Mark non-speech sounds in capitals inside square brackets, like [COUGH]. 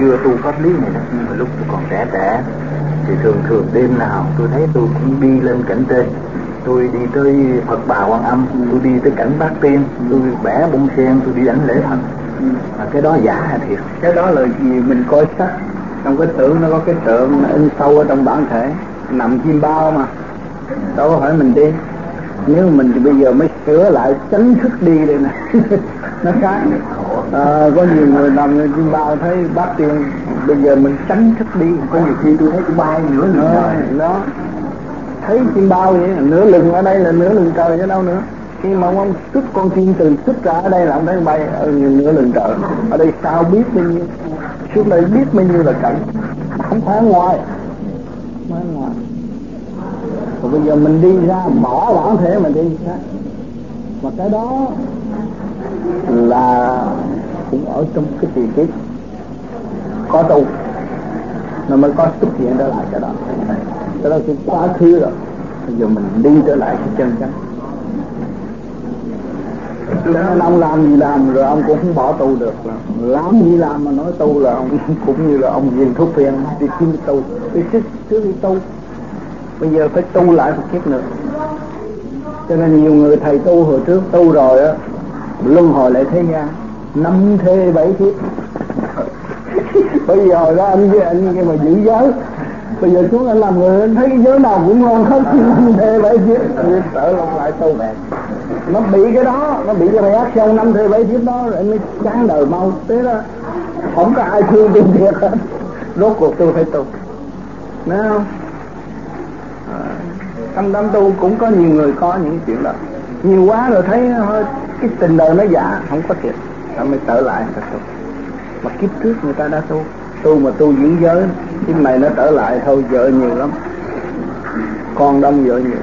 chưa tu pháp lý này đó nhưng mà lúc tôi còn trẻ trẻ, thì thường thường đêm nào tôi thấy tôi cũng đi lên cảnh trên. Tôi đi tới Phật Bà Quan Âm, tôi đi tới cảnh Bát Tiên, tôi bẻ bông sen, tôi đi đánh lễ Phật. Mà cái đó giả hay thiệt. Cái đó là gì? Mình coi sắc trong cái tưởng nó có cái tượng in sâu ở trong bản thể. Nằm chim bao mà. Đâu có phải mình đi nếu mình thì bây giờ mới sửa lại tránh thức đi đây nè. [LAUGHS] Nó khác à, có nhiều người nằm như chim bao thấy bát tiên bây giờ mình tránh thức đi. Có nhiều khi tôi thấy cũng bay nữa nó, nó thấy chim bao vậy nửa lưng ở đây là nửa lưng trời chứ đâu nữa. Khi mà ông xuất con chim từ xuất ra ở đây là ông thấy bay ở nửa lưng trời. Ở đây sao biết bao nhiêu? Trước đây biết bao nhiêu là cảnh. Không phải ngoài ngoài rồi bây giờ mình đi ra, bỏ bản thể mình đi. Ra mà cái đó là cũng ở trong cái tiền kiếp. Có tu, nó mới có xuất hiện trở lại cái đó. Cái đó cũng quá khứ rồi. Bây giờ mình đi trở lại cái chân chánh. Nên ông làm gì làm rồi ông cũng không bỏ tu được. Làm gì làm mà nói tu là ông [LAUGHS] cũng như là ông viên thuốc phiền đi kiếm tu. Đi trước trước đi tu bây giờ phải tu lại một kiếp nữa. Cho nên nhiều người thầy tu hồi trước tu rồi á, luân hồi lại thế gian. Năm thế bảy kiếp. [LAUGHS] Bây giờ đó anh với anh cái mà giữ giới. Bây giờ xuống anh làm người, anh thấy cái giới nào cũng ngon hết. [LAUGHS] Năm thế bảy kiếp. Sợ lòng lại tu về. Nó bị cái đó, nó bị cái reaction năm thế bảy kiếp đó, rồi mới chán đời mau. Thế đó, không có ai thương tôi thiệt hết. Rốt cuộc tôi phải tu. Nào không? À, trong đám tu cũng có nhiều người có những chuyện đó. Nhiều quá rồi thấy hơi cái tình đời nó giả không có thiệt. Ta mới trở lại người ta tu. Mà kiếp trước người ta đã tu. Tu mà tu giữ giới cái này nó trở lại thôi vợ nhiều lắm. Con đông vợ nhiều.